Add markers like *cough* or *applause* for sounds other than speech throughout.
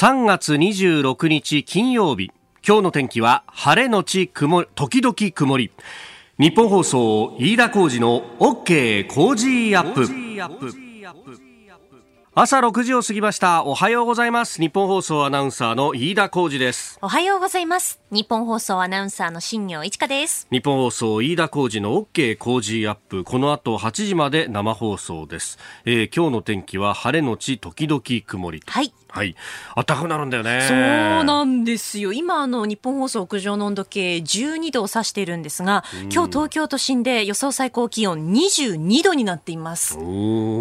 3月26日金曜日。今日の天気は晴れのち曇時々曇り。日本放送飯田浩二の OK 工事アップ。朝6時を過ぎました。おはようございます。日本放送アナウンサーの飯田浩二です。おはようございます。日本放送アナウンサーの新業一華です。日本放送飯田浩二の OK 工事アップ。この後8時まで生放送です、えー、今日の天気は晴れのち時々曇りはいはい。暖かくなるんだよね。そうなんですよ。今、あの、日本放送屋上の温度計12度を指しているんですが、うん、今日東京都心で予想最高気温22度になっています。おお、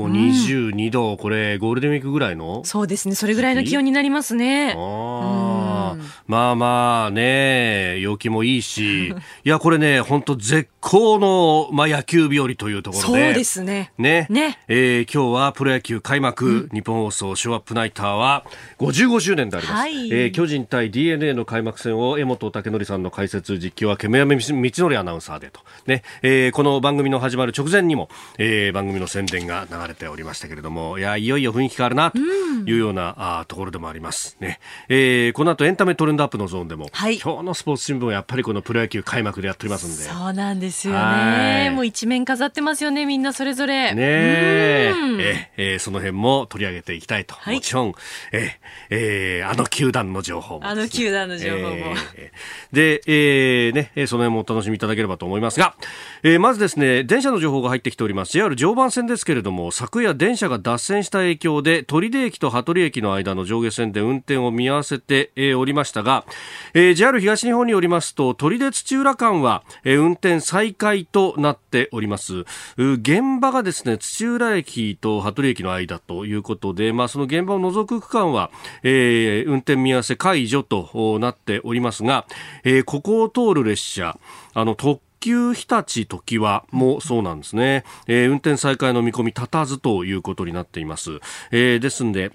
うん、22度。これ、ゴールデンウィークぐらいのそうですね。それぐらいの気温になりますね。あまあまあね、陽気もいいし、*laughs* いや、これね、本当絶好の、まあ、野球日和というところで。そうですね。ね。ね。えー、今日はプロ野球開幕、うん、日本放送ショーアップナイターは55周年であります。はい、えー、巨人対 DNA の開幕戦を江本武則さんの解説実況は煙山道則アナウンサーでと。ね。えー、この番組の始まる直前にも、えー、番組の宣伝が流れておりましたけれども、いや、いよいよ雰囲気変わるな、というような、うん、あところでもあります。ね。えー、この後エンタメトレンドアップのゾーンでも、はい、今日のスポーツ新聞はやっぱりこのプロ野球開幕でやっておりますんで。そうなんですよね。もう一面飾ってますよね、みんなそれぞれ。ねえええー、その辺も取り上げていきたいと。はい、もちろん、ええー、あの球団の情報も、ね、あの球団の情報も。えー、で、えー、ね、その辺もお楽しみいただければと思いますが、えー、まずですね、電車の情報が入ってきております。JR 常磐線ですけれども、昨夜電車が脱線した影響で、取手駅と羽鳥駅の間の上下線で運転を見合わせて、えー、おりましたが、えー、JR 東日本によりますと、取手土浦間は、えー、運転再開となっております。現場がですね、土浦駅と羽鳥駅の間ということで、まあ、その現場を除く区間は、えー、運転見合わせ解除となっておりますが、えー、ここを通る列車、あの、特急日立時はもそうなんですね、えー、運転再開の見込み立たずということになっています、えー、ですんで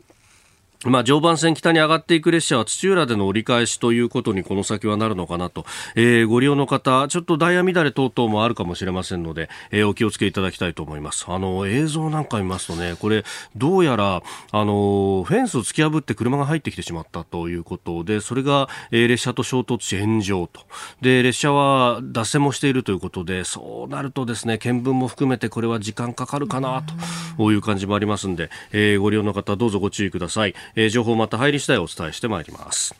まあ、常磐線北に上がっていく列車は土浦での折り返しということにこの先はなるのかなと、えー、ご利用の方、ちょっとダイヤ乱れ等々もあるかもしれませんので、えー、お気をつけいただきたいと思います。あの、映像なんか見ますとね、これ、どうやら、あの、フェンスを突き破って車が入ってきてしまったということで、それが、えー、列車と衝突し炎上と。で、列車は脱線もしているということで、そうなるとですね、見分も含めてこれは時間かかるかなという感じもありますんで、えー、ご利用の方どうぞご注意ください。情報また入り次第お伝えしてまいります。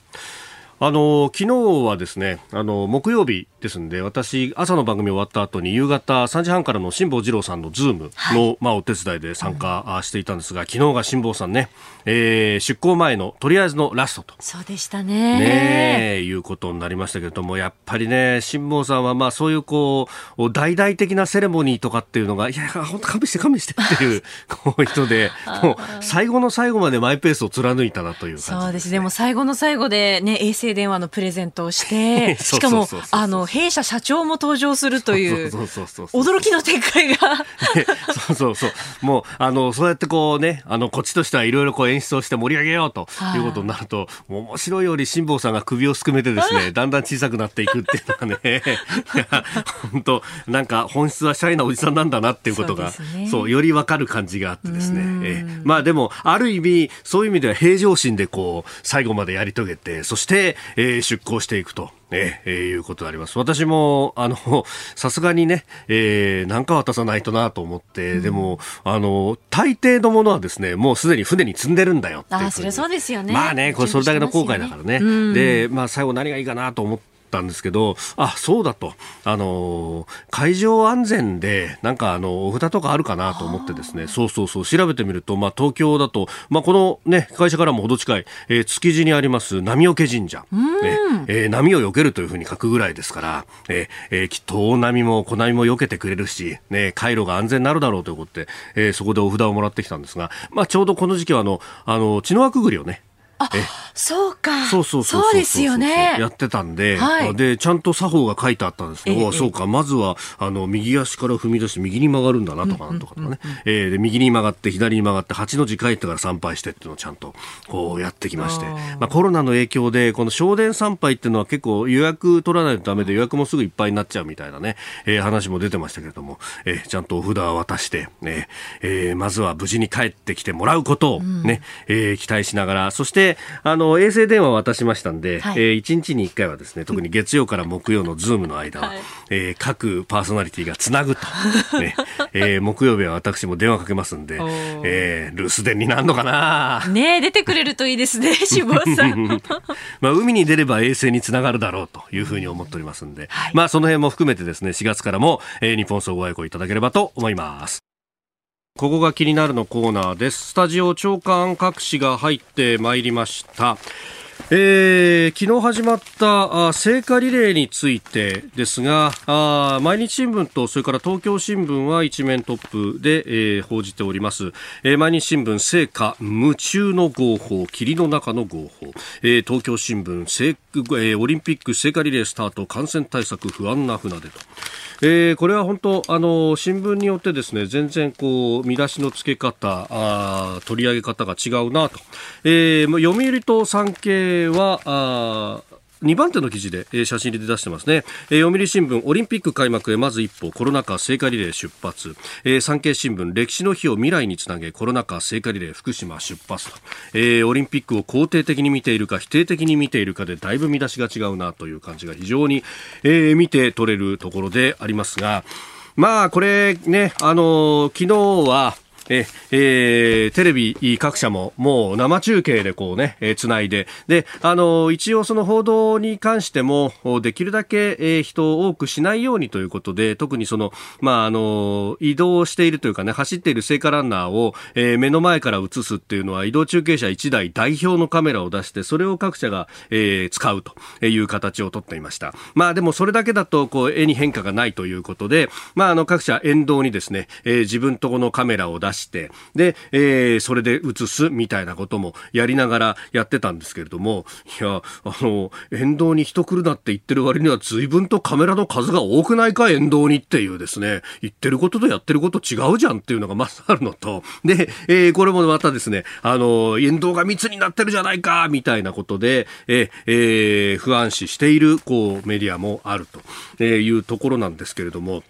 あの昨日はですねあの木曜日ですんで私朝の番組終わった後に夕方3時半からの辛坊治郎さんのズームの、はい、まあお手伝いで参加していたんですが、昨日が辛坊さんね、えー、出航前のとりあえずのラストと。そうでしたね。ねいうことになりましたけれどもやっぱりね辛坊さんはまあそういうこう大々的なセレモニーとかっていうのがいや本当勘弁して勘弁してっていう *laughs* こう人でもう最後の最後までマイペースを貫いたなという感じ、ね、そうです。でも最後の最後でね衛星電話のプレゼントをしてしかもあの弊社社長も登場するという驚きの展開が。*laughs* そうそうそう。もうあのそうやってこうねあのこっちとしてはいろいろこう演出をして盛り上げようとい。うことになると面白いより辛坊さんが首をすくめてですねだんだん小さくなっていくっていうのがね本当なんか本質はシャイなおじさんなんだなっていうことがそう、ね。そう、よりわかる感じがあってですね。え。まあでもある意味そういう意味では平常心でこう最後までやり遂げてそして、えー、出航していくと。えー、いうことであります。私も、あの、*laughs* さすがにね、えー、なんか渡さないとなと思って、うん、でも、あの、大抵のものはですね、もうすでに船に積んでるんだよってあ、それそうですよね。まあね、これそれだけの後悔だからね。ねうん、で、まあ最後何がいいかなと思って、ったんですけど、あ、そうだと、あの、海上安全で、なんかあの、お札とかあるかなと思ってですね、そうそうそう、調べてみると、まあ、東京だと、まあ、このね、会社からもほど近い、えー、築地にあります波除神社、ね、えー、波を避けるというふうに書くぐらいですから、えーえー、きっと大波も小波も避けてくれるし、ね、回路が安全になるだろうということで、えー、そこでお札をもらってきたんですが、まあ、ちょうどこの時期はあの、あの、血の輪くぐりをね、あそうか。そうそうそうそうですよね。やってたんで、はい、でちゃんと作法が書いてあったんですけど、ええ、そうか。まずはあの右足から踏み出して右に曲がるんだなとかなんとかとかね、えで右に曲がって左に曲がって8の字帰ってから参拝してっていうのをちゃんとこうやってきまして。まあ、コロナの影響でこの正殿参拝っていうのは結構予約取らないとダメで予約もすぐいっぱいになっちゃうみたいなね、えー、話も出てましたけれども、えー、ちゃんとお札を渡して、ねえー、まずは無事に帰ってきてもらうことをね、うん、えー、期待しながらそしてあのの衛星電話を渡しましたんで、はい。えー1日に1回はですね特に月曜から木曜のズームの間は、はい。えー各パーソナリティがつなぐと、*laughs* ね。えー木曜日は私も電話かけますんでえー留守電になるのかな。ねえ出てくれるといいですね、*laughs* 志望さん。*laughs* まあ、海に出れば衛星につながるだろうというふうに思っておりますんで、はい。まあ、その辺も含めてですね、4月からも、えー日本総合愛顧いただければと思います。ここが気になるのコーナーです。スタジオ長官各紙が入ってまいりました。えー昨日始まったあ聖火リレーについてですがあ毎日新聞とそれから東京新聞は一面トップで、えー報じております、えー毎日新聞聖火夢中の合法霧の中の合法、えー東京新聞聖、えーオリンピック聖火リレースタート感染対策不安な船出と。えーこれは本当あの新聞によってですね全然こう見出しの付け方あ取り上げ方が違うなと、えー読売と産経はあ2番手の記事で、えー写真で出してますね、えー読売新聞オリンピック開幕へまず一歩コロナ禍聖火リレー出発、えー産経新聞歴史の日を未来につなげコロナ禍聖火リレー福島出発と、えーオリンピックを肯定的に見ているか否定的に見ているかでだいぶ見出しが違うなという感じが非常に、えー見て取れるところでありますが。まあこれねあのー昨日はええーテレビ各社ももう生中継でこうね、えーつないで、で、あの一応その報道に関しても、できるだけ、えー人を多くしないようにということで、特にその、まあ、あの移動しているというかね、走っている聖火ランナーを、えー目の前から映すっていうのは、移動中継車1台代表のカメラを出して、それを各社が、えー使うという形をとっていました。まあでもそれだけだと、こう、絵に変化がないということで、まああの各社沿道にですね、えー自分とこのカメラを出して、で、えーそれで映すみたいなこともやりながらやってたんですけれども、いや、あの、沿道に人来るなって言ってる割には随分とカメラの数が多くないか、沿道にっていうですね、言ってることとやってること違うじゃんっていうのがまずあるのと、で、えーこれもまたですね、あの、沿道が密になってるじゃないか、みたいなことで、ええー不安視している、こう、メディアもあるというところなんですけれども、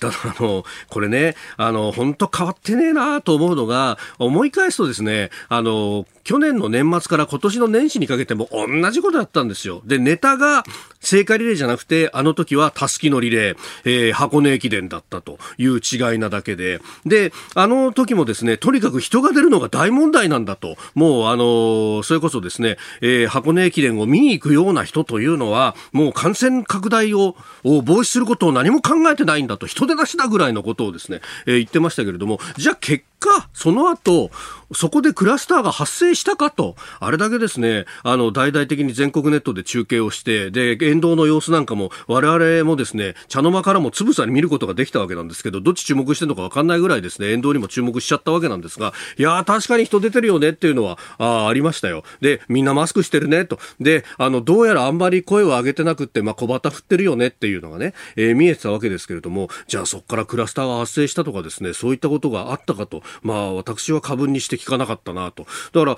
ただあの、これね、あの、本当変わってねえなと思うのが、思い返すとですね、あの、去年の年末から今年の年始にかけても同じことやったんですよ。で、ネタが聖火リレーじゃなくて、あの時はたすきのリレー、えー箱根駅伝だったという違いなだけで、で、あの時もですね、とにかく人が出るのが大問題なんだと、もうあの、それこそですね、えー箱根駅伝を見に行くような人というのは、もう感染拡大をを防止することを何も考えてないんだと、人手出しだぐらいのことをですね、えー言ってましたけれども、じゃあ結果、その後、そこでクラスターが発生したかと、あれだけですね、あの、大々的に全国ネットで中継をして、で、沿道の様子なんかも、我々もですね、茶の間からもつぶさに見ることができたわけなんですけど、どっち注目してるのかわかんないぐらいですね、沿道にも注目しちゃったわけなんですが、いやー、確かに人出てるよねっていうのは、あありましたよ。で、みんなマスクしてるね、と。で、あの、どうやらあんまり声を上げてなくって、まあ、小旗振ってるよねっていうのがね、えー見えてたわけですけれども、じゃあそこからクラスターが発生したとかですね、そういったことがあったかと、まあ、私は過分にして聞かなかったなと。だから、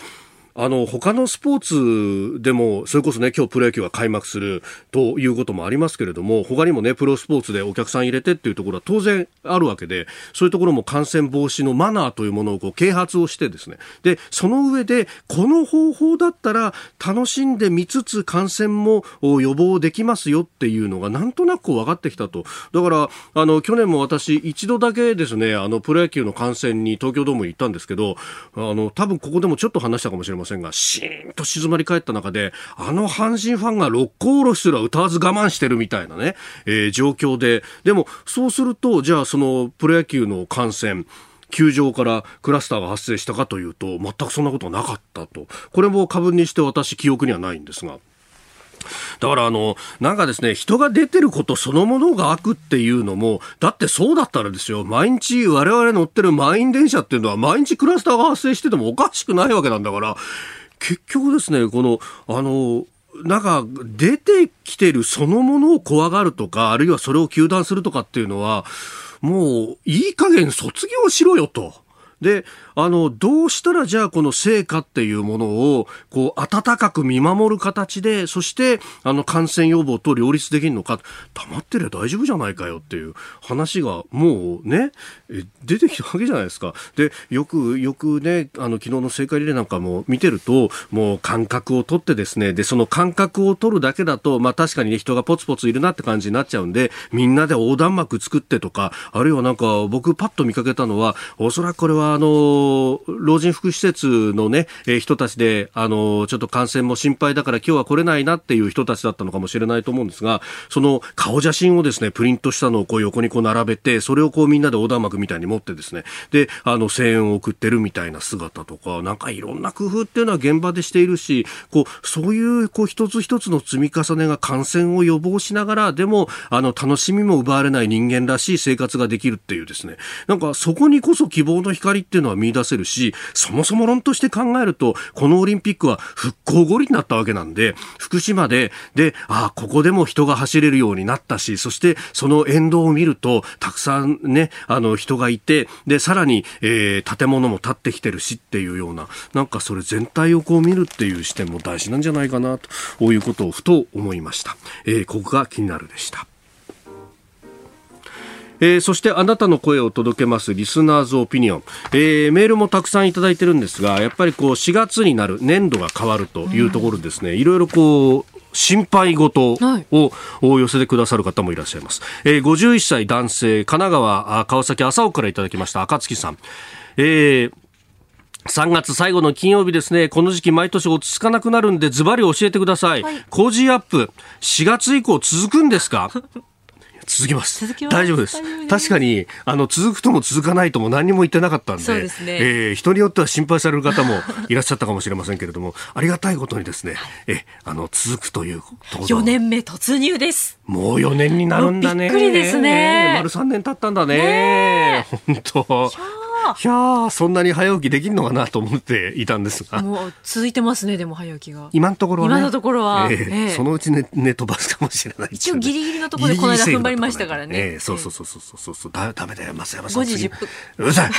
あの、他のスポーツでも、それこそね、今日プロ野球が開幕するということもありますけれども、他にもね、プロスポーツでお客さん入れてっていうところは当然あるわけで、そういうところも感染防止のマナーというものをこう啓発をしてですね、で、その上で、この方法だったら楽しんで見つつ感染も予防できますよっていうのがなんとなく分かってきたと。だから、あの、去年も私一度だけですね、あの、プロ野球の観戦に東京ドームに行ったんですけど、あの、多分ここでもちょっと話したかもしれませんませんが、シーンと静まり返った中で、あの阪神ファンが六甲おろしすら歌わず我慢してるみたいなね、えー状況で、でも、そうすると、じゃあそのプロ野球の観戦、球場からクラスターが発生したかというと、全くそんなことはなかったと。これも過分にして私記憶にはないんですが。だからあの、なんかですね、人が出てることそのものが悪っていうのも、だってそうだったらですよ、毎日我々乗ってる満員電車っていうのは毎日クラスターが発生しててもおかしくないわけなんだから、結局ですね、この、あの、なんか出てきてるそのものを怖がるとか、あるいはそれを糾弾するとかっていうのは、もういい加減卒業しろよと。で、あの、どうしたらじゃあこの成果っていうものを、こう、温かく見守る形で、そして、あの、感染予防と両立できるのか、黙ってりゃ大丈夫じゃないかよっていう話が、もうね、出てきたわけじゃないですか。で、よく、よくね、あの、昨日の聖火リレーなんかも見てると、もう感覚を取ってですね、で、その感覚を取るだけだと、まあ確かにね、人がポツポツいるなって感じになっちゃうんで、みんなで横断幕作ってとか、あるいはなんか僕パッと見かけたのは、おそらくこれはあの、老人福祉施設のね、えー、人たちで、あの、ちょっと感染も心配だから今日は来れないなっていう人たちだったのかもしれないと思うんですが、その顔写真をですね、プリントしたのをこう横にこう並べて、それをこうみんなで横断幕みたいに持ってですね、で、あの、声援を送ってるみたいな姿とか、なんかいろんな工夫っていうのは現場でしているし、こう、そういうこう一つ一つの積み重ねが感染を予防しながら、でも、あの、楽しみも奪われない人間らしい生活ができるっていうですね、なんかそこにこそ希望の光っていうのは見出せるし、そもそも論として考えると、このオリンピックは復興後になったわけなんで、福島で、で、ああ、ここでも人が走れるようになったし、そしてその沿道を見ると、たくさんね、あの人がいて、で、さらに、えー、建物も建ってきてるしっていうような、なんかそれ全体をこう見るっていう視点も大事なんじゃないかな、ということをふと思いました。えー、ここが気になるでした。えー、そしてあなたの声を届けますリスナーズオピニオン、えー、メールもたくさんいただいてるんですがやっぱりこう4月になる年度が変わるというところですね、うん、いろいろこう心配事を寄せてくださる方もいらっしゃいます。えー、51歳男性、神奈川、川崎麻生からいただきました、赤月さん。えー3月最後の金曜日ですね。この時期毎年落ち着かなくなるんでズバリ教えてください。はい、工事アップ、4月以降続くんですか？続きます。続きます大丈夫です。確かに、あの、続くとも続かないとも何にも言ってなかったんで、そうですね、えー、人によっては心配される方もいらっしゃったかもしれませんけれども、*laughs* ありがたいことにですね、え、あの、続くという4年目突入です。もう4年になるんだね。びっくりですね。丸3年経ったんだね。本当。いやそんなに早起きできるのかなと思っていたんですが。もう続いてますね、でも早起きが。今のところは、ね、今のところは。えーえー、そのうちね、ね飛ばすかもしれない、ね、一応ギリギリのところでこの間踏ん張りましたからね。えー、そうそうそうそうそうだ、ダメだよ、増山さん。5時10分。うるさい。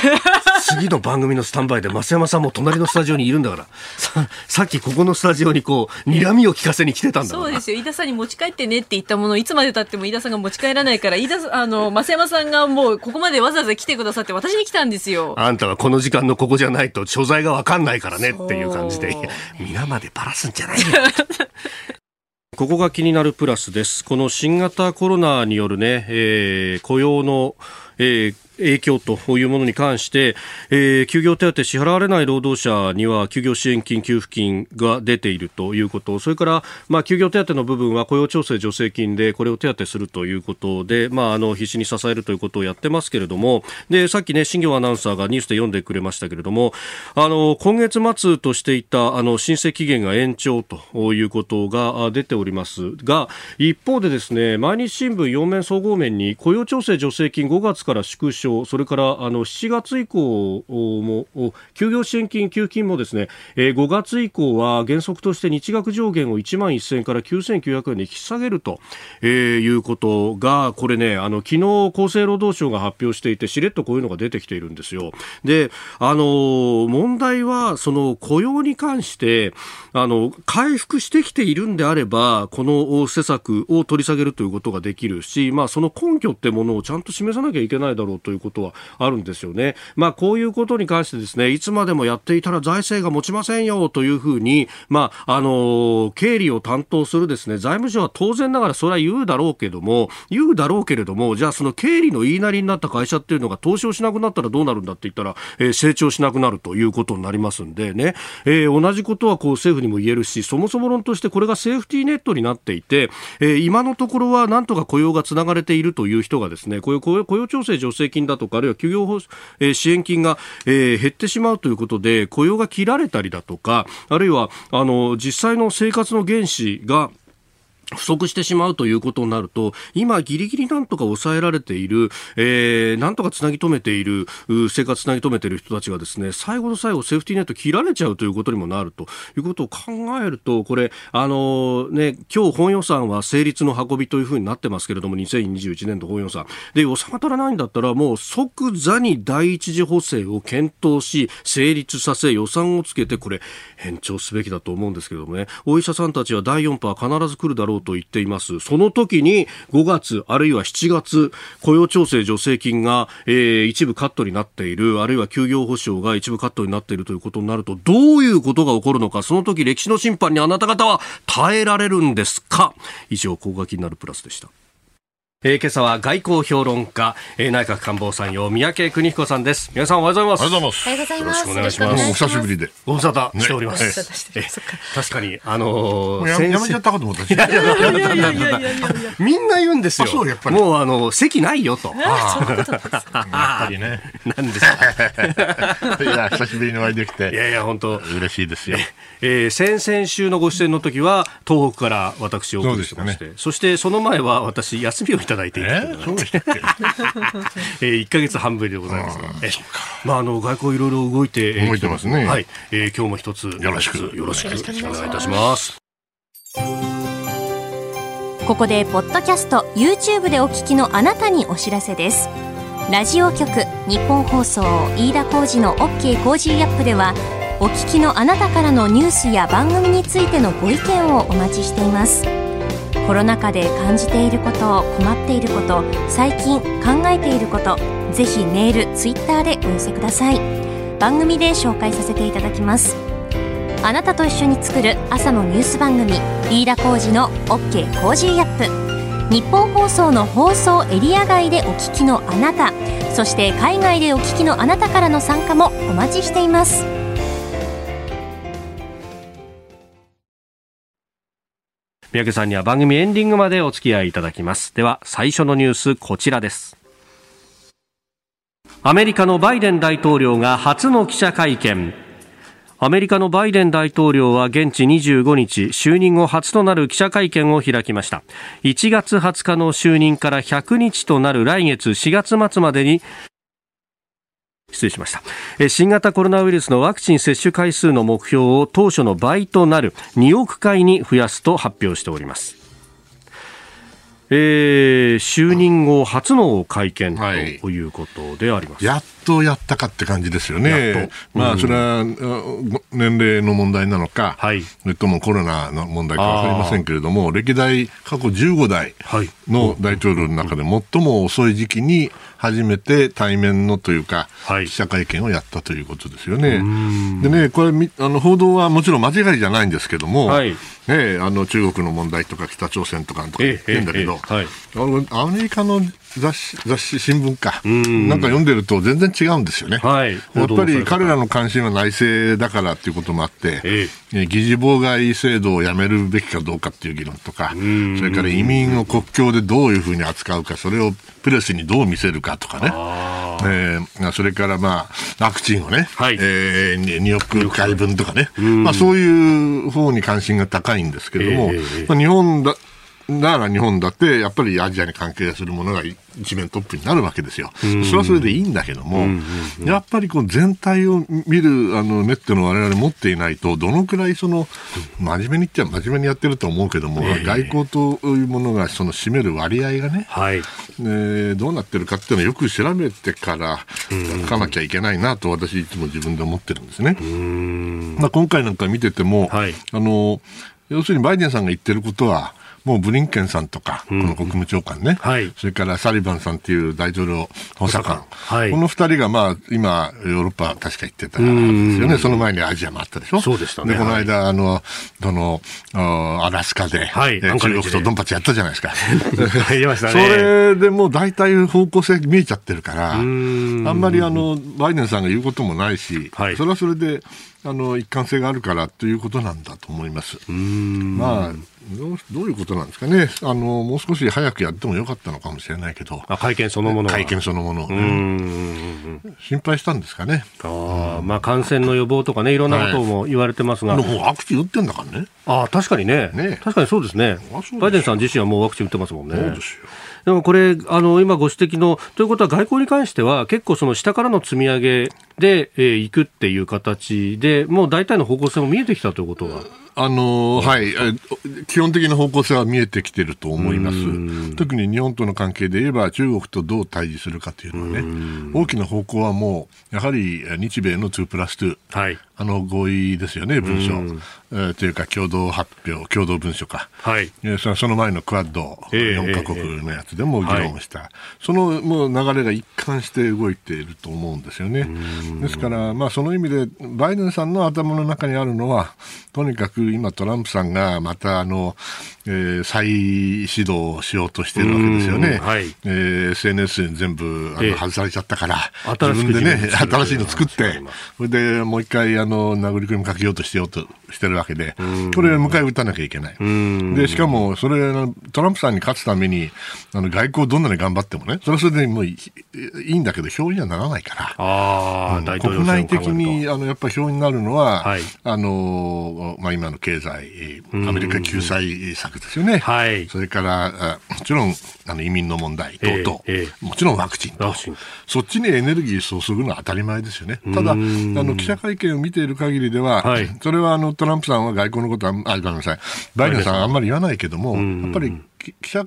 次の番組のスタンバイで増山さんも隣のスタジオにいるんだから。ささっきここのスタジオにこう、睨みを聞かせに来てたんだそうですよ。飯田さんに持ち帰ってねって言ったものいつまで経っても飯田さんが持ち帰らないから、飯田あの、増山さんがもうここまでわざわざ来てくださって私に来たんですよ。あんたはこの時間のここじゃないと所在がわかんないからねっていう感じで、皆までばらすんじゃないよ。*laughs* ここが気になるプラスです。この新型コロナによるね、えー、雇用の、えー影響というものに関して、えー、休業手当支払われない労働者には休業支援金、給付金が出ているということ、それから、まあ、休業手当の部分は雇用調整助成金でこれを手当するということで、まあ、あの必死に支えるということをやってますけれども、でさっきね、新業アナウンサーがニュースで読んでくれましたけれども、あの今月末としていたあの申請期限が延長ということが出ておりますが、一方でですね、毎日新聞4面総合面に雇用調整助成金5月から縮小証、それからあの7月以降も休業支援金、給付金もですね、えー、5月以降は原則として日額上限を1万1000円から9900円で引き下げると、えー、いうことが、これね、あの昨日厚生労働省が発表していて、しれっとこういうのが出てきているんですよ。で、あの問題はその雇用に関してあの回復してきているんであれば、この施策を取り下げるということができるし、まあその根拠ってものをちゃんと示さなきゃいけないだろうということはあるんですよね。まあ、こういうことに関してですね、いつまでもやっていたら財政が持ちませんよというふうに、まあ、あの、経理を担当するですね、財務省は当然ながらそれは言うだろうけども、言うだろうけれども、じゃあその経理の言いなりになった会社っていうのが投資をしなくなったらどうなるんだって言ったら、えー、成長しなくなるということになりますんでね、えー、同じことはこう政府にも言えるし、そもそも論としてこれがセーフティーネットになっていて、えー、今のところはなんとか雇用がつながれているという人がですね、雇用雇用調整助成金だとか、あるいは休業支援金が、えー、減ってしまうということで雇用が切られたりだとかあるいはあの実際の生活の原資が不足してしまうということになると、今ギリギリなんとか抑えられている、えー、なんとかつなぎ止めている、生活つなぎ止めている人たちがですね、最後の最後セーフティーネット切られちゃうということにもなるということを考えると、これ、あのね、今日本予算は成立の運びというふうになってますけれども、2021年度本予算。で、収まらないんだったら、もう即座に第一次補正を検討し、成立させ、予算をつけて、これ、延長すべきだと思うんですけどもね、お医者さんたちは第4波は必ず来るだろうと言っています。その時に5月あるいは7月雇用調整助成金が、えー、一部カットになっているあるいは休業保障が一部カットになっているということになるとどういうことが起こるのかその時歴史の審判にあなた方は耐えられるんですか以上、高額になるプラスでした。えー、今朝は外交評論家、えー、内閣官房参与三宅邦彦さんです。皆さんおはようございます。おはようございます。よろしくお願いします。お久しぶりで。ご無沙汰しております。ね、確かに、あのー、ややめちゃったかと思った。いやいやいやいやいやいやいやみんな言うんですよ。そう、やっぱり。もう、あの、席ないよと。ああ、やっぱりね。なんですか。いや、久しぶりにお会いできて。いやいや、本当嬉しいですよ。えー、先々週のご出演の時は、東北から私をお送りしまして、そしてその前は私、休みをいただいていて。そうでしたっけ？*laughs* えー、1か月半ぶりでございます。えまあ、あの外交いろいろ動いて、動いてますね。はい、えー、今日も一つよろしくよろしくお願いいたします。ここでポッドキャスト YouTube でお聞きのあなたにお知らせです。ラジオ局ニッポン放送飯田浩司の OK コージーアップではお聞きのあなたからのニュースや番組についてのご意見をお待ちしています。コロナ禍で感じていること困っていること最近考えていることぜひメールツイッターでお寄せください。番組で紹介させていただきます。あなたと一緒に作る朝のニュース番組飯田浩二の OK コージーアップ。日本放送の放送エリア外でお聞きのあなたそして海外でお聞きのあなたからの参加もお待ちしています。宮家さんには番組エンディングまでお付き合いいただきます。では、最初のニュース、こちらです。アメリカのバイデン大統領が初の記者会見。アメリカのバイデン大統領は現地25日、就任後初となる記者会見を開きました。1月20日の就任から100日となる来月4月末までに失礼しました。新型コロナウイルスのワクチン接種回数の目標を当初の倍となる2億回に増やすと発表しております。えー、就任後初の会見とい。うことであります、はい、やっとやったかって感じですよね、まあ、それは年齢の問題なのか、はい、それともコロナの問題か分かりませんけれども、歴代過去15代の大統領の中で最も遅い時期に初めて対面のというか、はい、記者会見をやったということですよね。でね、これあの報道はもちろん間違いじゃないんですけども、はい、ね、あの中国の問題とか北朝鮮とかとか言ってんだけど、アメリカの雑誌、雑誌、新聞か、なんか読んでると全然違うんですよね。はい、やっぱり彼らの関心は内政だからっていうこともあって、ええ、議事妨害制度をやめるべきかどうかっていう議論とか、それから移民を国境でどういうふうに扱うか、それをプレスにどう見せるかとかね。えー、それからまあ、ワクチンをね、はい、えー、2億回分とかね、まあそういう方に関心が高いんですけれども、えー、まあ、日本だ、なら日本だって、やっぱりアジアに関係するものが一面トップになるわけですよ。それはそれでいいんだけども、やっぱりこう全体を見るあの目っていうのを我々持っていないと、どのくらいその、真面目に言っちゃ真面目にやってると思うけども、えー、外交というものがその占める割合がね、はい、えどうなってるかっていうのをよく調べてから書かなきゃいけないなと私いつも自分で思ってるんですね。まあ、今回なんか見てても、はい、あの要するにバイデンさんが言ってることは、もうブリンケンさんとか、この国務長官ね、はい、それからサリバンさんっていう大統領補佐官、はい、この二人が、まあ、今、ヨーロッパ確か行ってたんですよね、その前にアジアもあったでしょ、そうでしたね。で、この間、あの、その、アラスカで、はい、中国とドンパチやったじゃないですか。*laughs* ましたね。それでもう大体方向性見えちゃってるから、あんまりあの、バイデンさんが言うこともないし、はい、それはそれで、あの一貫性があるからということなんだと思います。まあどうどういうことなんですかね。あの、もう少し早くやってもよかったのかもしれないけど、あ会見そのもの会見そのもの、ね、心配したん。ですかねあ、まあ、感染の予防とかね、いろんなことも言われてますが、はい、もうワクチン打ってんだからね。あ確かにねね、確かにそうですね、バイデンさん自身はもうワクチン打ってますもんね。そうですよでもこれ、あの今ご指摘の、ということは外交に関しては、結構その下からの積み上げで、えー、行くっていう形で、もう大体の方向性も見えてきたということは？あのはい、基本的な方向性は見えてきていると思います。特に日本との関係で言えば、中国とどう対峙するかというのはね、大きな方向はもう、やはり日米の2プラス2、はい、あの合意ですよね、文書、えー、というか共同発表、共同文書か、はい、えー、その前のクアッド、えー、4か国のやつでも議論した、はい、そのもう流れが一貫して動いていると思うんですよね。ですから、まあ、その意味で、バイデンさんの頭の中にあるのは、とにかく今、トランプさんがまたあの、えー、再始動しようとしているわけですよね。はい、えー、SNS に全部あの外されちゃったから、自分でね、新しいの作って、それでもう一回あの殴り込みかけようとしてようとしてるわけで、これ、迎え撃たなきゃいけない。で、しかも、それ、トランプさんに勝つために、あの外交どんなに頑張ってもね、それはそれでもういいんだけど、票にはならないから、うん、国内的にあのやっぱり票になるのは、はい、あのまあ、今の経済、アメリカ救済策ですよね、はい、それからもちろんあの移民の問題等々、えー、もちろんワクチンと、そっちにエネルギーを注ぐのは当たり前ですよね。ただあの記者会見を見ている限りでは、はい、それはあのトランプさんは外交のことは、あ、ごめんなさい、バイデンさんはあんまり言わないけども、やっぱり記者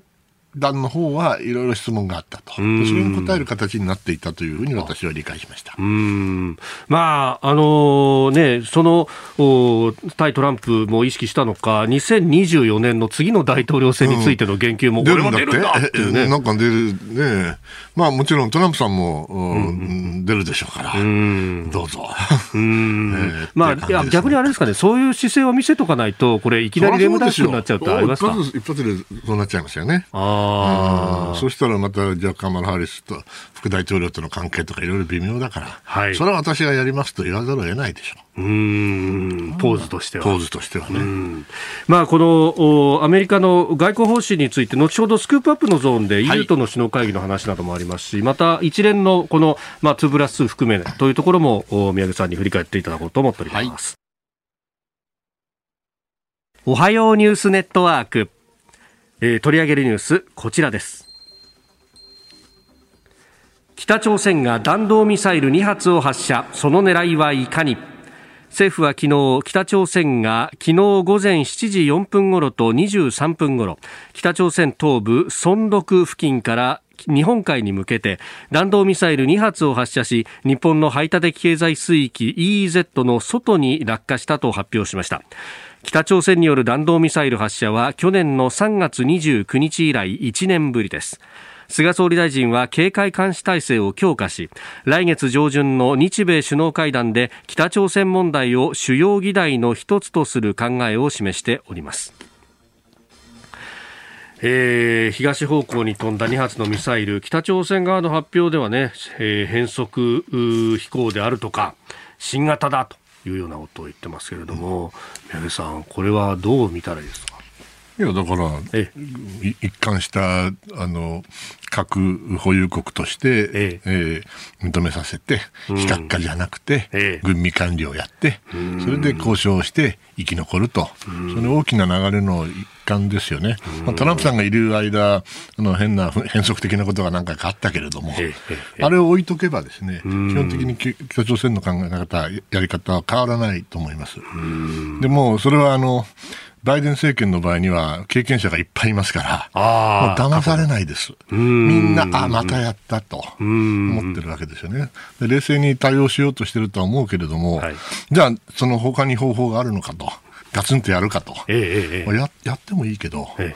団の方はいろいろ質問があったと、それに答える形になっていたというふうに私は理解しました。うん。まああのー、ね、その対トランプも意識したのか、2024年の次の大統領選についての言及も、うん、出るんだって、ね、なんか出るね、まあ、もちろんトランプさんも、うん、出るでしょうから、うどうぞ。うん。*laughs* えー、まあ、いや逆にあれですかね、そういう姿勢を見せとかないと、これ、いきなりレムダッシュになっちゃうとありますか？一発でそうなっちゃいますよね。ああそしたらまた、じゃあカマラ・ハリスと副大統領との関係とかいろいろ微妙だから、はい、それは私がやりますと言わざるを得ないでしょう。うん。ポーズとしては。ポーズとしてはね。まあ、このアメリカの外交方針について、後ほどスクープアップのゾーンで、ユーとの首脳会議の話などもありますし、また一連のこの、まあ、2プラス2含めというところも、宮城さんに振り返っていただこうと思っております。はい、おはようニュースネットワーク。えー、取り上げるニュースこちらです北朝鮮が弾道ミサイル2発を発射その狙いはいかに？政府は昨日北朝鮮が昨日午前7時4分ごろと23分ごろ北朝鮮東部ソンドク付近から日本海に向けて弾道ミサイル2発を発射し日本の排他的経済水域 EEZ の外に落下したと発表しました。北朝鮮による弾道ミサイル発射は去年の3月29日以来1年ぶりです。菅総理大臣は警戒監視体制を強化し来月上旬の日米首脳会談で北朝鮮問題を主要議題の一つとする考えを示しております。えー、東方向に飛んだ2発のミサイル北朝鮮側の発表ではね、えー、変則飛行であるとか新型だというようなことを言ってますけれども、宮部さん、これはどう見たらいいですか？いやだから一貫したあの核保有国として、ええ。えー、認めさせて、非核化じゃなくて、ええ、軍備管理をやって、それで交渉して生き残ると、その大きな流れの一環ですよね、まあ、トランプさんがいる間、あの変な変則的なことが何回かあったけれども、あれを置いとけば、ですね基本的に北朝鮮の考え方、やり方は変わらないと思います。でもそれはあのバイデン政権の場合には経験者がいっぱいいますから、もう騙されないです。みんな、あ、またやったと思ってるわけですよね。で冷静に対応しようとしてるとは思うけれども、はい、じゃあ、その他に方法があるのかと。ガツンとやるかと、えええ、ややってもいいけど、ええ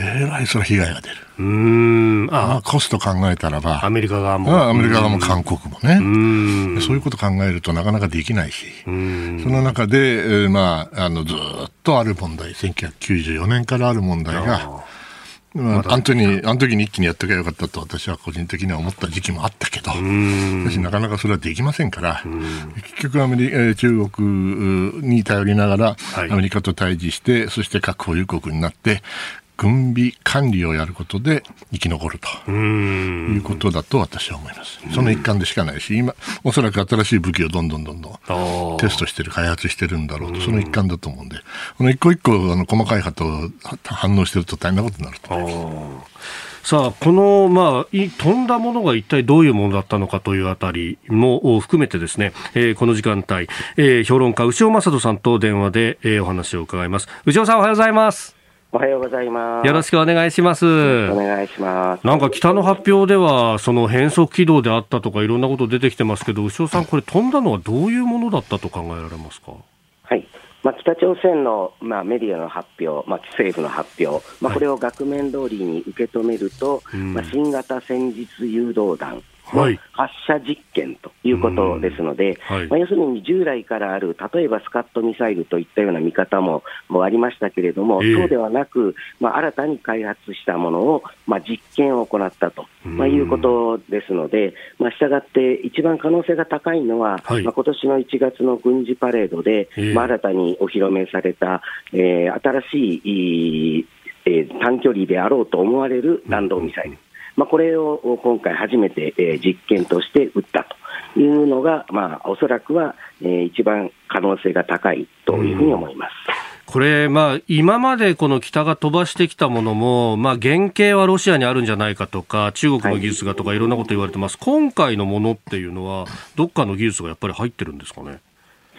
らいそれ被害が出る。うん。あ。あコスト考えたらば、アメリカ側も。アメリカ側も韓国もね。そういうこと考えるとなかなかできないし、その中で、えー、まあ、あのずっとある問題、1994年からある問題が、まあ、あの時に、あの時に一気にやっておけばよかったと私は個人的には思った時期もあったけど、私なかなかそれはできませんから、結局アメリカ、中国に頼りながら、アメリカと対峙して、そして核保有国になって、軍備管理をやることで生き残るということだと私は思います。その一環でしかないし、今、おそらく新しい武器をどんどんどんどんテストしてる、開発してるんだろうと、その一環だと思うんで、この一個一個あの細かい波と反応してると大変なことになると思います。さあ、この、まあ、飛んだものが一体どういうものだったのかというあたりも含めてですね、えー、この時間帯、えー、評論家、牛尾正人さんと電話で、えー、お話を伺います。牛尾さんおはようございます。おはようございます。よろしくお願いします。お願いします。なんか北の発表では、その変則軌道であったとか、いろんなこと出てきてますけど、牛尾さん、これ、飛んだのはどういうものだったと考えられますか？はい。まあ、北朝鮮の、まあ、メディアの発表、まあ、政府の発表、まあ、これを額面通りに受け止めると、はい、まあ、新型戦術誘導弾、の発射実験ということですので、はい、まあ、要するに従来からある、例えばスカットミサイルといったような見方ももありましたけれども、えー、そうではなく、まあ、新たに開発したものを、まあ、実験を行ったと、まあ、いうことですので、まあ、したがって一番可能性が高いのは、はい。まあ、今年の1月の軍事パレードで、えー、まあ、新たにお披露目された、えー、新しい、えー、短距離であろうと思われる弾道ミサイル。まあ、これを今回初めて、えー、実験として撃ったというのが、まあ、おそらくは、えー、一番可能性が高いというふうに思います。これ、まあ、今までこの北が飛ばしてきたものも、まあ、原型はロシアにあるんじゃないかとか、中国の技術がとか、いろんなこと言われてます、はい、今回のものっていうのは、どっかの技術がやっぱり入ってるんですかね？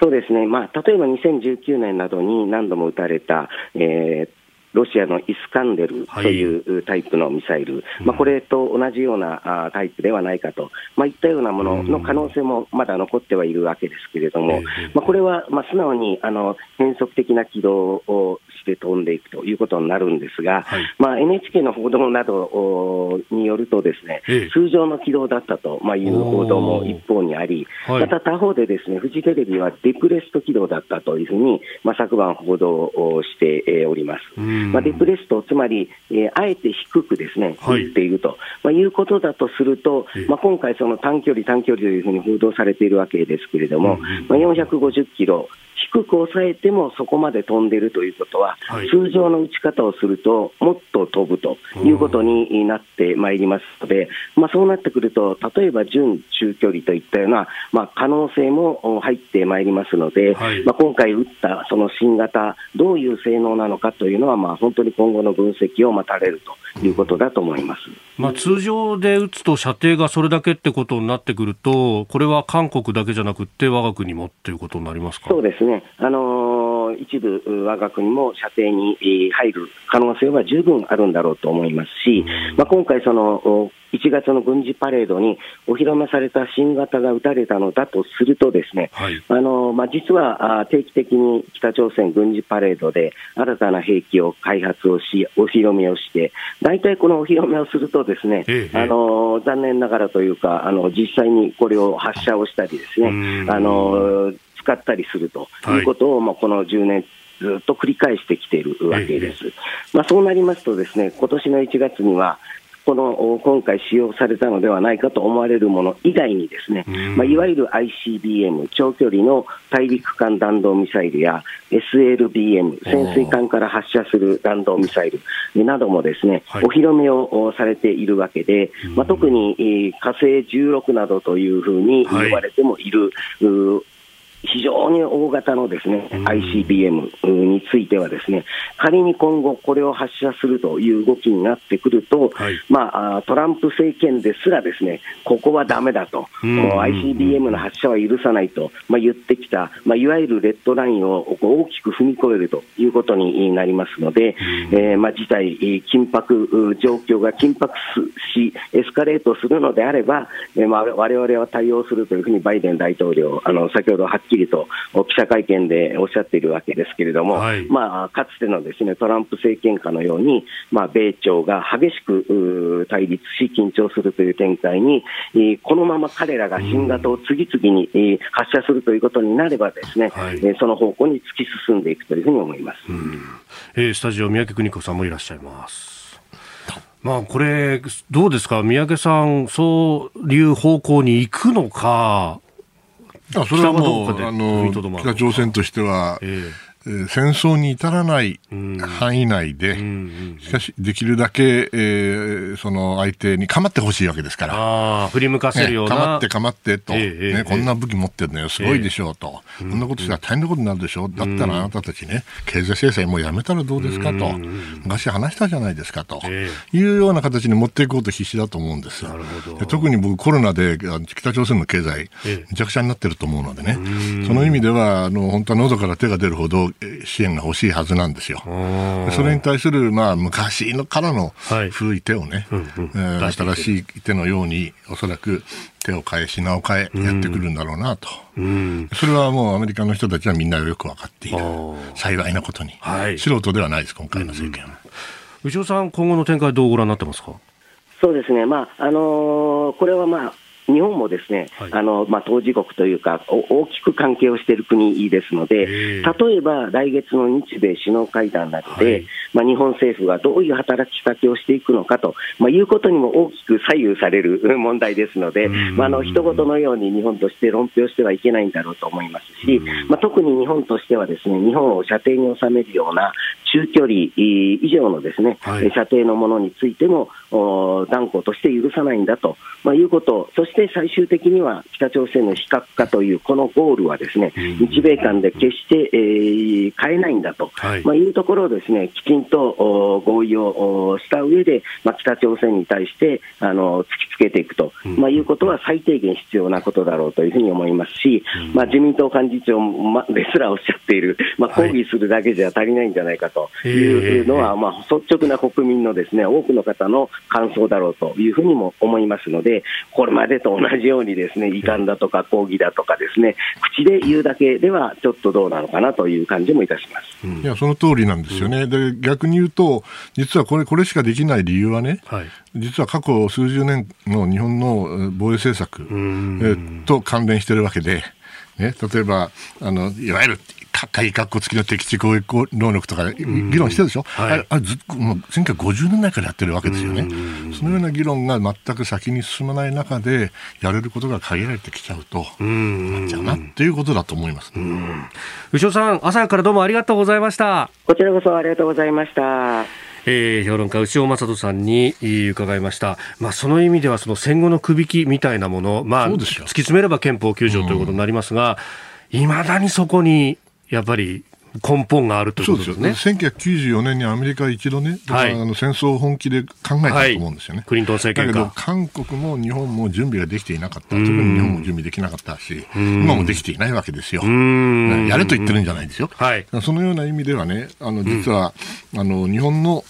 そうですね、まあ、例えば2019年などに何度も撃たれた、えー、ロシアのイスカンデルというタイプのミサイル、はい、まあ、これと同じようなタイプではないかと、まあ、いったようなものの可能性もまだ残ってはいるわけですけれども、まあ、これはまあ素直にあの変則的な軌道をして飛んでいくということになるんですが、はい、まあ、NHK の報道などによると、ですね、通常の軌道だったと、まあ、いう報道も一方にあり、また他方でですねフジテレビはデプレスト軌道だったというふうに、まあ、昨晩報道をしております。まあ、デプレスト、つまり、えー、あえて低くですね、打っていると、まあ、いうことだとすると、まあ、今回、その短距離、短距離というふうに報道されているわけですけれども、まあ、450キロ、低く抑えてもそこまで飛んでるということは、はい、通常の打ち方をすると、もっと飛ぶということになってまいりますので、まあ、そうなってくると、例えば準中距離といったような、まあ、可能性も入ってまいりますので、はい、まあ、今回打ったその新型、どういう性能なのかというのは、まあ、本当に今後の分析を待たれるということだと思います。まあ、通常で打つと射程がそれだけってことになってくると、これは韓国だけじゃなくて、我が国もっていうことになりますか？そうですね、あのー、一部、我が国も射程に入る可能性は十分あるんだろうと思いますし、まあ、今回、その1月の軍事パレードにお披露目された新型が撃たれたのだとすると、ですね、はい、あのまあ、実は定期的に北朝鮮軍事パレードで新たな兵器を開発をし、お披露目をして、大体このお披露目をすると、ですね、ええ、あの残念ながらというか、あの実際にこれを発射をしたりですね、あの使ったりするとい。うことを、はい、まあ、この10年ずっと繰り返してきているわけです。まあ、そうなりますと、ですね今年の1月には、この今回使用されたのではないかと思われるもの以外にですね、まあ、いわゆる ICBM、長距離の大陸間弾道ミサイルや SLBM、潜水艦から発射する弾道ミサイルなどもですね、お披露目をされているわけで、まあ、特に火星16などというふうに呼ばれてもいる、非常に大型のですね ICBM については、ですね仮に今後、これを発射するという動きになってくると、はい、まあ、トランプ政権ですら、ですねここはだめだと、ICBM の発射は許さないと、まあ、言ってきた、まあ、いわゆるレッドラインを大きく踏み越えるということになりますので、えー、まあ、事態、緊迫状況が緊迫し、エスカレートするのであれば、えーまあ、我々は対応するというふうにバイデン大統領、あの先ほどはっきりきりと記者会見でおっしゃっているわけですけれども、はい、まあ、かつてのですねトランプ政権下のように、まあ、米朝が激しく対立し、緊張するという展開に、このまま彼らが新型を次々に発射するということになれば、ですね、はい、その方向に突き進んでいくというふうに思います。えー、スタジオ、三宅邦子さんもいらっしゃいます。まあ、これ、どうですか、三宅さん、そういう方向に行くのか、あそれはもうあの北朝鮮としては、えー戦争に至らない範囲内で、しかし、できるだけ、えー、その相手に構ってほしいわけですから。振り向かせるような。ね、構って構ってと、えー、ね、こんな武器持ってるのよ、すごいでしょうと。えー、こんなことしたら大変なことになるでしょう。だったらあなたたちね、経済制裁もうやめたらどうですかと。昔話したじゃないですかと。いうような形に持っていこうと必死だと思うんですよ。特に僕コロナで北朝鮮の経済、めちゃくちゃになってると思うのでね。その意味では、あの、本当は喉から手が出るほど、支援が欲しいはずなんですよ。それに対する、まあ、昔のからの古い。手をね、はい新しい手のように、おそらく手を変え、品を変え、やってくるんだろうなと、それはもうアメリカの人たちはみんなよく分かっている、幸いなことに、はい、素人ではないです、今回の政権は。牛尾さん、今後の展開、どうご覧になってますか？そうですね、まああのー、これはまあ日本もですね、はい、あのまあ、当事国というか、大きく関係をしている国ですので、例えば来月の日米首脳会談などで、はい、まあ、日本政府がどういう働きかけをしていくのかと、まあ、いうことにも大きく左右される *laughs* 問題ですので、まあ、あの人事のように日本として論評してはいけないんだろうと思いますし、まあ、特に日本としてはですね日本を射程に収めるような中距離以上のですね、はい、射程のものについても断固として許さないんだと、まあ、いうこと、そして最終的には北朝鮮の非核化というこのゴールはですね、日米間で決して、えー、変えないんだと、はい。まあ、いうところをですねきちんと合意をした上で、まあ、北朝鮮に対してあの突きつけていくと、まあ、いうことは最低限必要なことだろうというふうに思いますし、まあ、自民党幹事長ですらおっしゃっている、まあ、抗議するだけじゃ足りないんじゃないかと。いうのは、まあ、率直な国民のですね多くの方の感想だろうというふうにも思いますので、これまでと同じようにですね遺憾だとか抗議だとかですね口で言うだけではちょっとどうなのかなという感じもいたします。いやその通りなんですよね。で逆に言うと実はこれこれしかできない理由はね、はい、実は過去数十年の日本の防衛政策、えと関連しているわけで。ね、例えばあのいわゆる高い格好付きの敵地攻撃能力とか議論してるでしょ、はい、あれずもう1950年代からやってるわけですよね、そのような議論が全く先に進まない中で、やれることが限られてきちゃうと、なっちゃうなっていうことだと思います、牛尾さん、朝からどうもありがとうございました。こちらこそありがとうございました。えー、評論家牛尾正人さんに伺いました、まあ、その意味ではその戦後のくびきみたいなもの、まあ、突き詰めれば憲法9条ということになりますが、い、ま、だにそこにやっぱり根本があるということですね。す1994年にアメリカ一度ね、はい、あの戦争を本気で考えたと思うんですよね。はい、クリントン政権だけど、韓国も日本も準備ができていなかった。特に日本も準備できなかったし、今もできていないわけですよ。やれと言ってるんじゃないんですよ。はい、そのような意味ではね、あの実は、あの日本の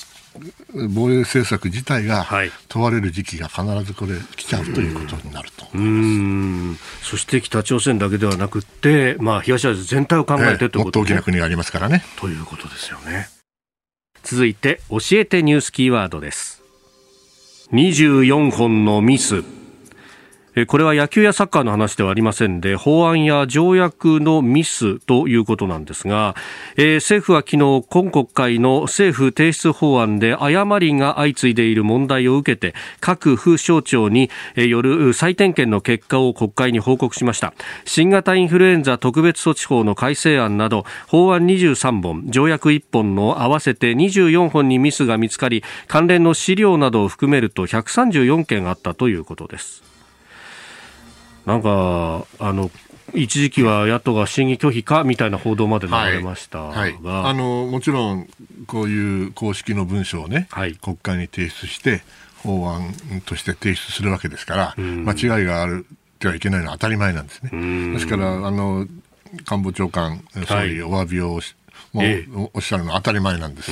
防衛政策自体が問われる時期が必ずこれ来ちゃうということになるとそして北朝鮮だけではなくて、まあ、東アジア全体を考えてということ、ね、もっと大きな国がありますからね。ということですよね。続いて教えてニュースキーワードです。24本のミスこれは野球やサッカーの話ではありませんで法案や条約のミスということなんですが、えー、政府は昨日今国会の政府提出法案で誤りが相次いでいる問題を受けて各府省庁による再点検の結果を国会に報告しました。新型インフルエンザ特別措置法の改正案など法案23本条約1本の合わせて24本にミスが見つかり関連の資料などを含めると134件あったということです。なんかあの一時期は野党が審議拒否かみたいな報道まで流れましたが、はいはい、あのもちろんこういう公式の文書をね、はい、国会に提出して法案として提出するわけですから、間違いがあるてはいけないのは当たり前なんですね。ですからあの官房長官総理お詫びをもうおっしゃるのは当たり前なんです。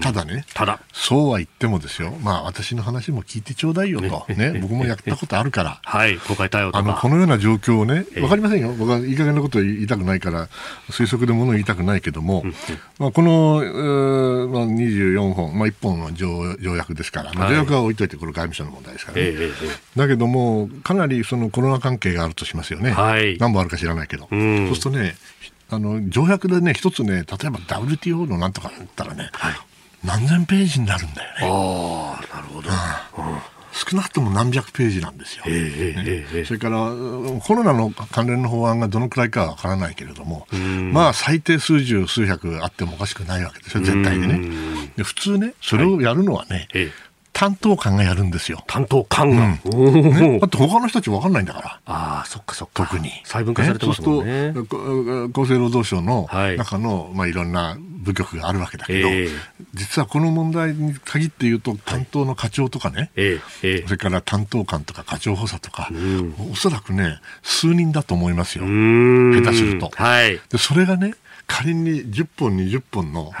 ただね、ただ。そうは言ってもですよ、まあ私の話も聞いてちょうだいよと、ね、僕もやったことあるから、*laughs* はい、公開対応あのこのような状況をね、わかりませんよ、僕はいい加減なことを言いたくないから、推測でものを言いたくないけども、まあ、この、えーまあ、24本、まあ、1本の条条約ですから、まあ、条約は置いといて、これ、外務省の問題ですからね、だけども、かなりそのコロナ関係があるとしますよね、はい、何本あるか知らないけど、そうするとね、あの条約でね、一つね、例えば WTO のなんとかだったらね、はい、何千ページになるんだよね。あなるほほど。少なくとも何百ページなんですよ。えーえー、それからコロナの関連の法案がどのくらいかはわからないけれども、まあ最低数十数百あってもおかしくないわけですよ、絶対でね。で普通ね、それをやるのはね、はい担当官がやるんですよ。担当官が、うんね、だって他の人たち分かんないんだから。ああ、そっかそっか。特に。細分化されてますもんね。そうすると、厚生労働省の中の、はい、まあいろんな部局があるわけだけど、えー、実はこの問題に限って言うと、担当の課長とかね、えー、それから担当官とか課長補佐とか、うん、おそらくね、数人だと思いますよ。下手すると。はい、でそれがね、仮に10本、20本の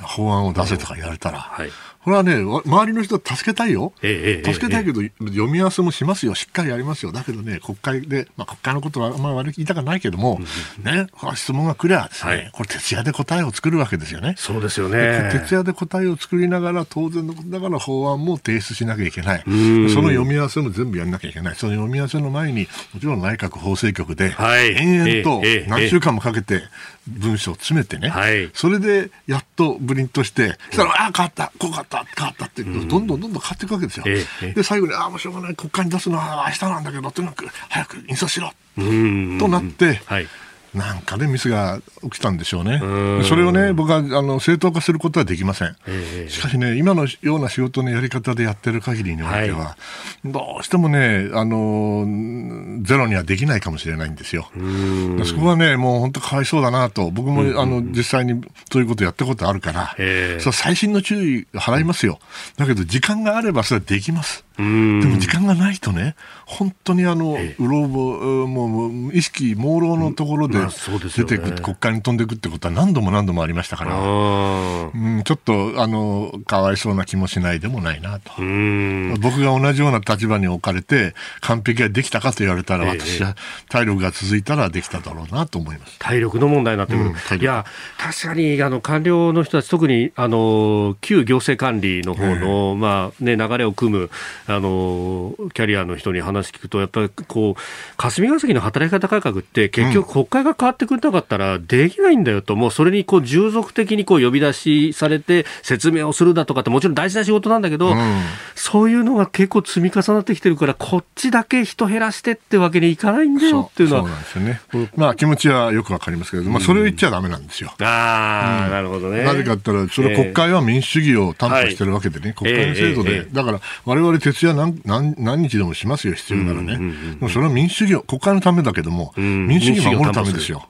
法案を出せとか言われたら、はいこれはね、周りの人助けたいよ。ええ、助けたいけど、え、読み合わせもしますよ。しっかりやりますよ。だけどね、国会で、まあ、国会のことはあんまり悪い言いたくないけども、ね、質問が来りゃですね、はい、これ徹夜で答えを作るわけですよね。そうですよね。徹夜で答えを作りながら、当然のことだから法案も提出しなきゃいけない。その読み合わせも全部やんなきゃいけない。その読み合わせの前に、もちろん内閣法制局で、はい、延々と何週間もかけて、文章を詰めてね、はい、それでやっとブリントして、そしたら、ああ、変わった、こう変わった、変わったって、どんどんどんどん変わっていくわけですよ。で、最後に、ああ、もうしょうがない、国会に出すのは明日なんだけど、とにかく早く印刷しろ。となって、はいなんかね、ミスが起きたんでしょうね。うそれをね、僕はあの正当化することはできません。えー、しかしね、今のような仕事のやり方でやってる限りにおいては、はい、どうしてもね、あの、ゼロにはできないかもしれないんですよ。そこはね、もう本当かわいそうだなと、僕も、あの、実際にそういうことやったことあるから、えー、そ細心の注意払いますよ。だけど、時間があればそれはできます。でも時間がないとね、本当にあの、うろ覚もう意識朦朧のところで出ていく、ね、国会に飛んでいくってことは何度も何度もありましたから、うん、ちょっとあのかわいそうな気もしないでもないなと。僕が同じような立場に置かれて、完璧ができたかと言われたら、私は体力が続いたらできただろうなと思います。体力の問題になってくる、うん、いや、確かにあの官僚の人たち、特にあの旧行政管理の方の、まあね、流れを組むあのキャリアの人に話聞くと、やっぱりこう霞が関の働き方改革って、結局、国会が変わってくれなかったらできないんだよと、もうそれにこう従属的にこう呼び出しされて、説明をするだとかって、もちろん大事な仕事なんだけど、うん、そういうのが結構積み重なってきてるから、こっちだけ人減らしてってわけにいかないんだよっていうのは。そうなんですよね。まあ気持ちはよくわかりますけれど、まあそれを言っちゃだめなんですよ。ああ、なるほどね。なぜかって言ったら、それ国会は民主主義を担保してるわけでね、国会の制度で、だから我々徹夜何何何日でもしますよ、必要ならね。でもそれは民主主義を、国会のためだけども、民主主義を守るためですよ。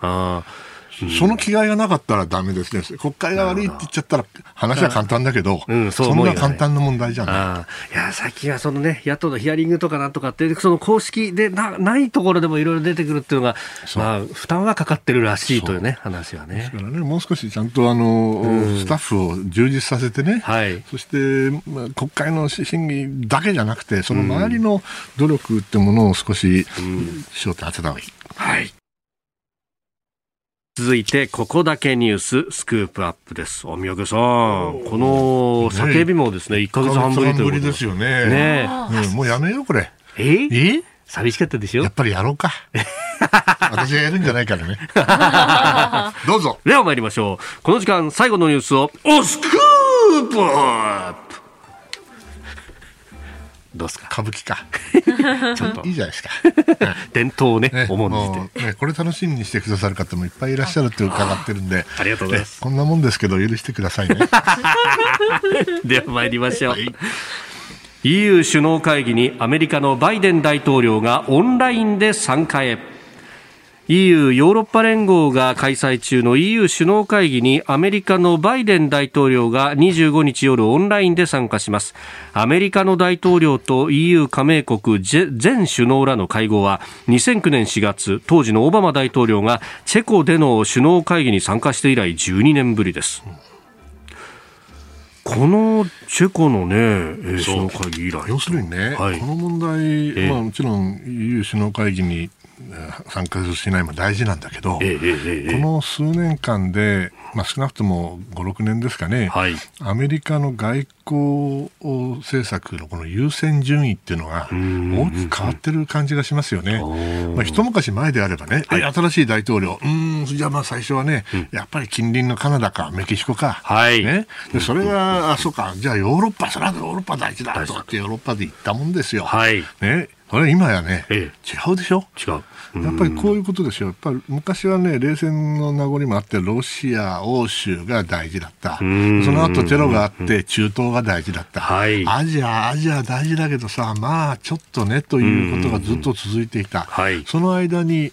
その気概がなかったらだめですね、国会が悪いって言っちゃったら、話は簡単だけど、うん、そそんな簡単な問題じゃない。いや、最近はそのね、野党のヒアリングとかなんとかって、その公式でなないところでもいろいろ出てくるっていうのが、まあ、負担はかかってるらしいというね、話はね。ですからね、もう少しちゃんとあの、うん、スタッフを充実させてね、はい、そして、まあ、国会の審議だけじゃなくて、その周りの努力ってものを少し焦点当てた方がいい。はい続いて、ここだけニューススクープアップです。おみやげさん、この叫びもですね、1か月半ぶりということですよね。ね、うん、もうやめよう、これ。え？え？寂しかったでしょやっぱりやろうか。*laughs* 私がやるんじゃないからね。*laughs* どうぞ。では参りましょう。この時間、最後のニュースを、おスクープアップどうですか？歌舞伎か。*laughs* ちょっといいじゃないですか。伝統をね、ね重んじて、ね。これ楽しみにしてくださる方もいっぱいいらっしゃるって伺ってるんで、ありがとうございます。こんなもんですけど、許してくださいね。*laughs* では参りましょう。はい EU 首脳会議にアメリカのバイデン大統領がオンラインで参加へ。EU= ヨーロッパ連合が開催中の EU 首脳会議にアメリカのバイデン大統領が25日夜オンラインで参加します。アメリカの大統領と EU 加盟国全首脳らの会合は2009年4月当時のオバマ大統領がチェコでの首脳会議に参加して以来12年ぶりです。このチェコのね、首脳会議以来要するにね、はい、この問題、まあ、もちろん EU 首脳会議に参加しないも大事なんだけど、ええ、この数年間で、まあ、少なくとも5、6年ですかね、はい、アメリカの外交政策のこの優先順位っていうのが大きく変わってる感じがしますよね。まあ、一昔前であればね、はい、新しい大統領、うん、じゃあまあ最初はね、うん、やっぱり近隣のカナダかメキシコか、はい。ね、でそれが、あそうか、じゃあヨーロッパ、それはヨーロッパ大事だとってヨーロッパで言ったもんですよ。はい。ねそれ今やね、ええ、違うでしょ？違う。やっぱりこういうことですよ。やっぱり昔はね、冷戦の名残もあって、ロシア、欧州が大事だった。その後テロがあって、中東が大事だった。はい、アジア、アジア大事だけどさ、まあ、ちょっとね、ということがずっと続いていた。はい、その間に、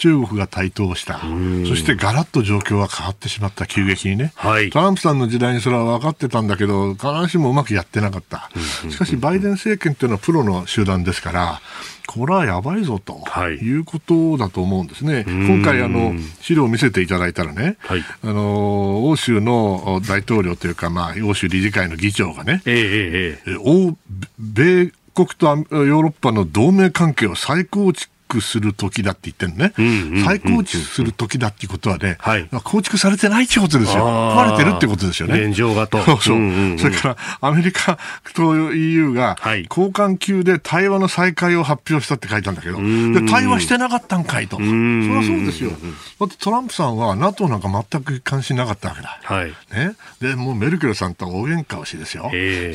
中国が台頭した、そしてガラッと状況が変わってしまった、急激にね、はい、トランプさんの時代にそれは分かってたんだけど、必ずしもうまくやってなかった、しかしバイデン政権というのはプロの集団ですから、これはやばいぞと、はい、いうことだと思うんですね。今回あの資料を見せていただいたらね、はい、あの欧州の大統領というか、まあ、欧州理事会の議長がね、えーえー、欧米国とヨーロッパの同盟関係を再構築築する時だって言ってるね、うんうん、再構築する時だっていうことはね、はい、構築されてないってことですよ。壊れてるってことですよね。現状がと。*laughs* そうそう。うんうんうん、それから、アメリカと EU が、交換級で対話の再開を発表したって書いたんだけど、で対話してなかったんかいと。そりゃそうですよ。だってトランプさんは NATO なんか全く関心なかったわけだ。はい、ね。で、もうメルケルさんと大喧嘩をしですよ。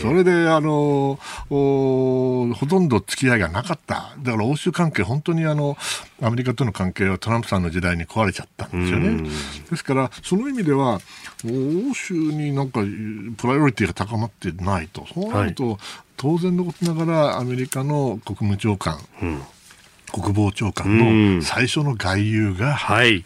それで、あのほとんど付き合いがなかった。だから欧州関係本当にあのアメリカとの関係はトランプさんの時代に壊れちゃったんですよね。ですから、その意味では、欧州になんかプライオリティが高まってないと、そうなると、はい、当然のことながらアメリカの国務長官、うん国防長官の最初の外遊が、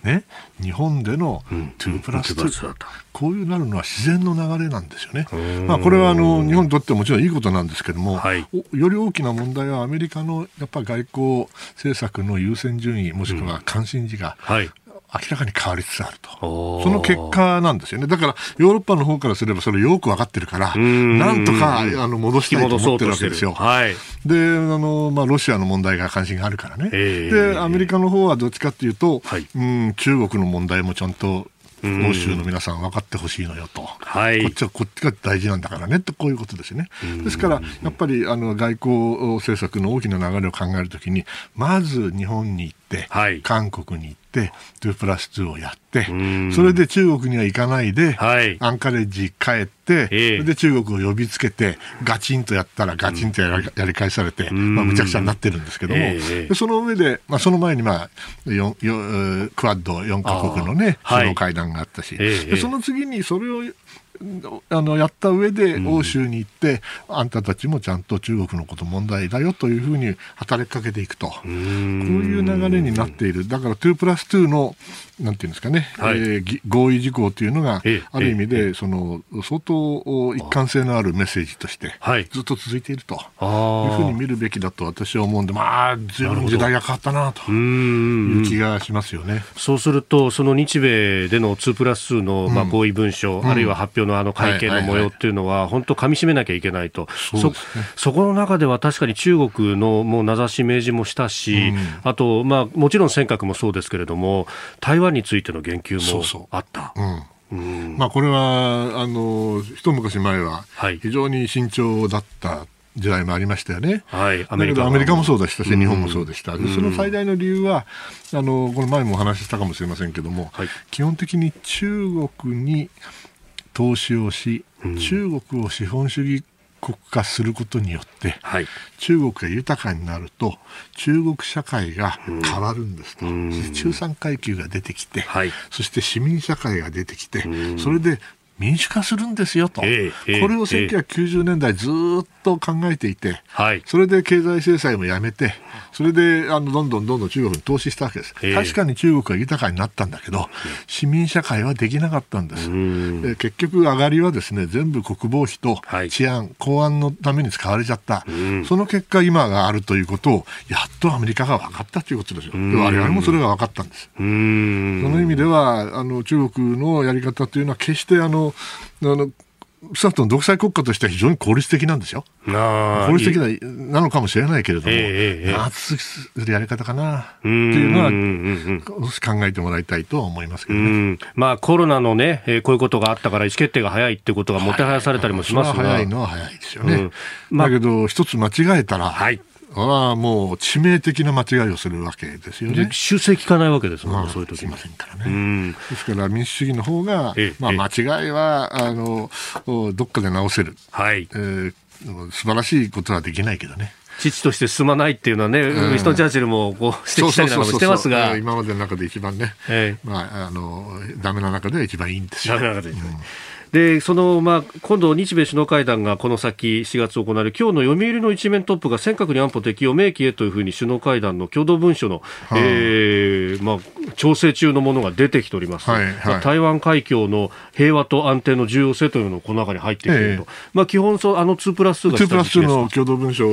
ね、日本での2プラス2、こういうなるのは自然の流れなんですよね。まあ、これはあの日本にとってもちろんいいことなんですけども、はい、より大きな問題はアメリカのやっぱ外交政策の優先順位もしくは関心事が、はい明らかに変わりつつあると。その結果なんですよね。だから、ヨーロッパの方からすればそれよく分かってるから、なんとかあの戻したいと思ってるわけですよ。はい、で、あの、まあ、ロシアの問題が関心があるからね。で、アメリカの方はどっちかっていうと、はい、うん、中国の問題もちゃんと欧州の皆さん分かってほしいのよと、はい、こっちはこっちが大事なんだからねってこういうことですね。ですからやっぱりあの外交政策の大きな流れを考えるときにまず日本に行って、はい、韓国に行って、2プラス2をやって、それで中国には行かないで、はい、アンカレッジ帰って、えー、で中国を呼びつけて、ガチンとやったらガチンとやり,、返されて、まあ、むちゃくちゃになってるんですけども、えー、その上で、まあ、その前に、まあ、よよクワッド4か国のね、首脳会談があったし、でその次にそれをあのやった上で欧州に行って、うん、あんたたちもちゃんと中国のこと問題だよというふうに働きかけていくと、こういう流れになっている、だから2プラス2のなんていうんですかね、はい、えー、合意事項というのが、ある意味で、その相当一貫性のあるメッセージとして、ずっと続いていると。いうふうに見るべきだと私は思うんで、まあ、随分時代が変わったなという気がしますよね。そうすると、その日米での2プラス2の、まあ、合意文書、うん、あるいは発表のあの会見の模様っていうのは、本当、かみしめなきゃいけないと、そ、ね、そこの中では確かに中国のもう名指し、明示もしたし、うん、あと、まあ、もちろん尖閣もそうですけれども、台湾についての言及もあった？そうそううん、まあ、これはあの一昔前は非常に慎重だった時代もありましたよね。はい、アメリカアメリカもそうでしたし、日本もそうでした。でその最大の理由は、あのこの前もお話ししたかもしれませんけども、はい、基本的に中国に投資をし、中国を資本主義国化することによって、はい、中国が豊かになると中国社会が変わるんですと、うん、中産階級が出てきて、はい、そして市民社会が出てきて、うん、それで民主化するんですよと、えー、これを1990年代ずっと考えていて、はい、それで経済制裁もやめて、それであのどんどんどんどん中国に投資したわけです、えー、確かに中国は豊かになったんだけど、市民社会はできなかったんです、で結局、上がりはですね全部国防費と治安、はい、公安のために使われちゃった、その結果、今があるということを、やっとアメリカが分かったということですよ、で我々もそれが分かったんです。その意味ではあの中国のやり方というのは決してあのあの少なくとも独裁国家としては非常に効率的なんですよ。効率的なのかもしれないけれども、えー、圧するやり方かなっていうのは、考えてもらいたいとは思いますけどね。まあ、コロナのね、えー、こういうことがあったから意思決定が早いっていうことがもてはやされたりもしますが、早いのは早いですよね。うん。まあ、だけど、一つ間違えたら、はい、あもう致命的な間違いをするわけですよね。修正効かないわけですもんね、そういう時ませんからね。ですから民主主義の方が、まあ、間違いはあのどっかで直せる、はいえー、素晴らしいことはできないけどね。父として進まないっていうのはね、ウィストン・チャーチルもこう指摘したりなんかもしてますが、今までの中で一番ね、ええ、まああのダメな中では一番いいんですよ。ダメな中で。うんでその、まあ、今度、日米首脳会談がこの先4月行われる。今日の読売の一面トップが尖閣に安保適用明記へというふうに首脳会談の共同文書の、はあ、えー、まあ、調整中のものが出てきております、はいはい、台湾海峡の平和と安定の重要性というのがこの中に入ってきていると、えまあ、基本そう、あの2プラス2が2プラス2の共同文書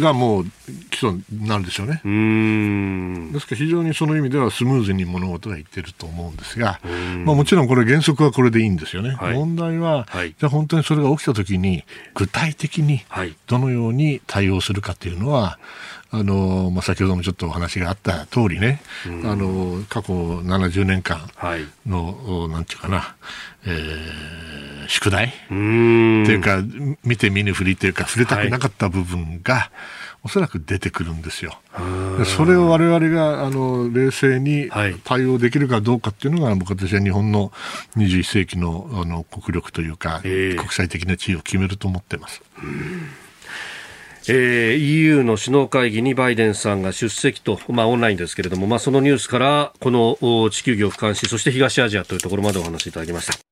がもう基礎になるでしょうね。うん。ですから非常にその意味ではスムーズに物事がいってると思うんですが、まあ、もちろんこれ原則はこれでいいんですですよね、はい、問題は、はい、じゃあ本当にそれが起きたときに、具体的にどのように対応するかというのは、あのまあ、先ほどもちょっとお話があった通りね、あの過去70年間の、はい、なんていうかな、えー、宿題。っていうか、見て見ぬふりというか、触れたくなかった部分が、はいおそらく出てくるんですよ。それを我々があの冷静に対応できるかどうかっていうのが、僕私は日本の21世紀のあの国力というか、国際的な地位を決めると思ってます。えー、EU の首脳会議にバイデンさんが出席と、まあ、オンラインですけれども、まあ、そのニュースからこの地球儀を俯瞰しそして東アジアというところまでお話しいただきました。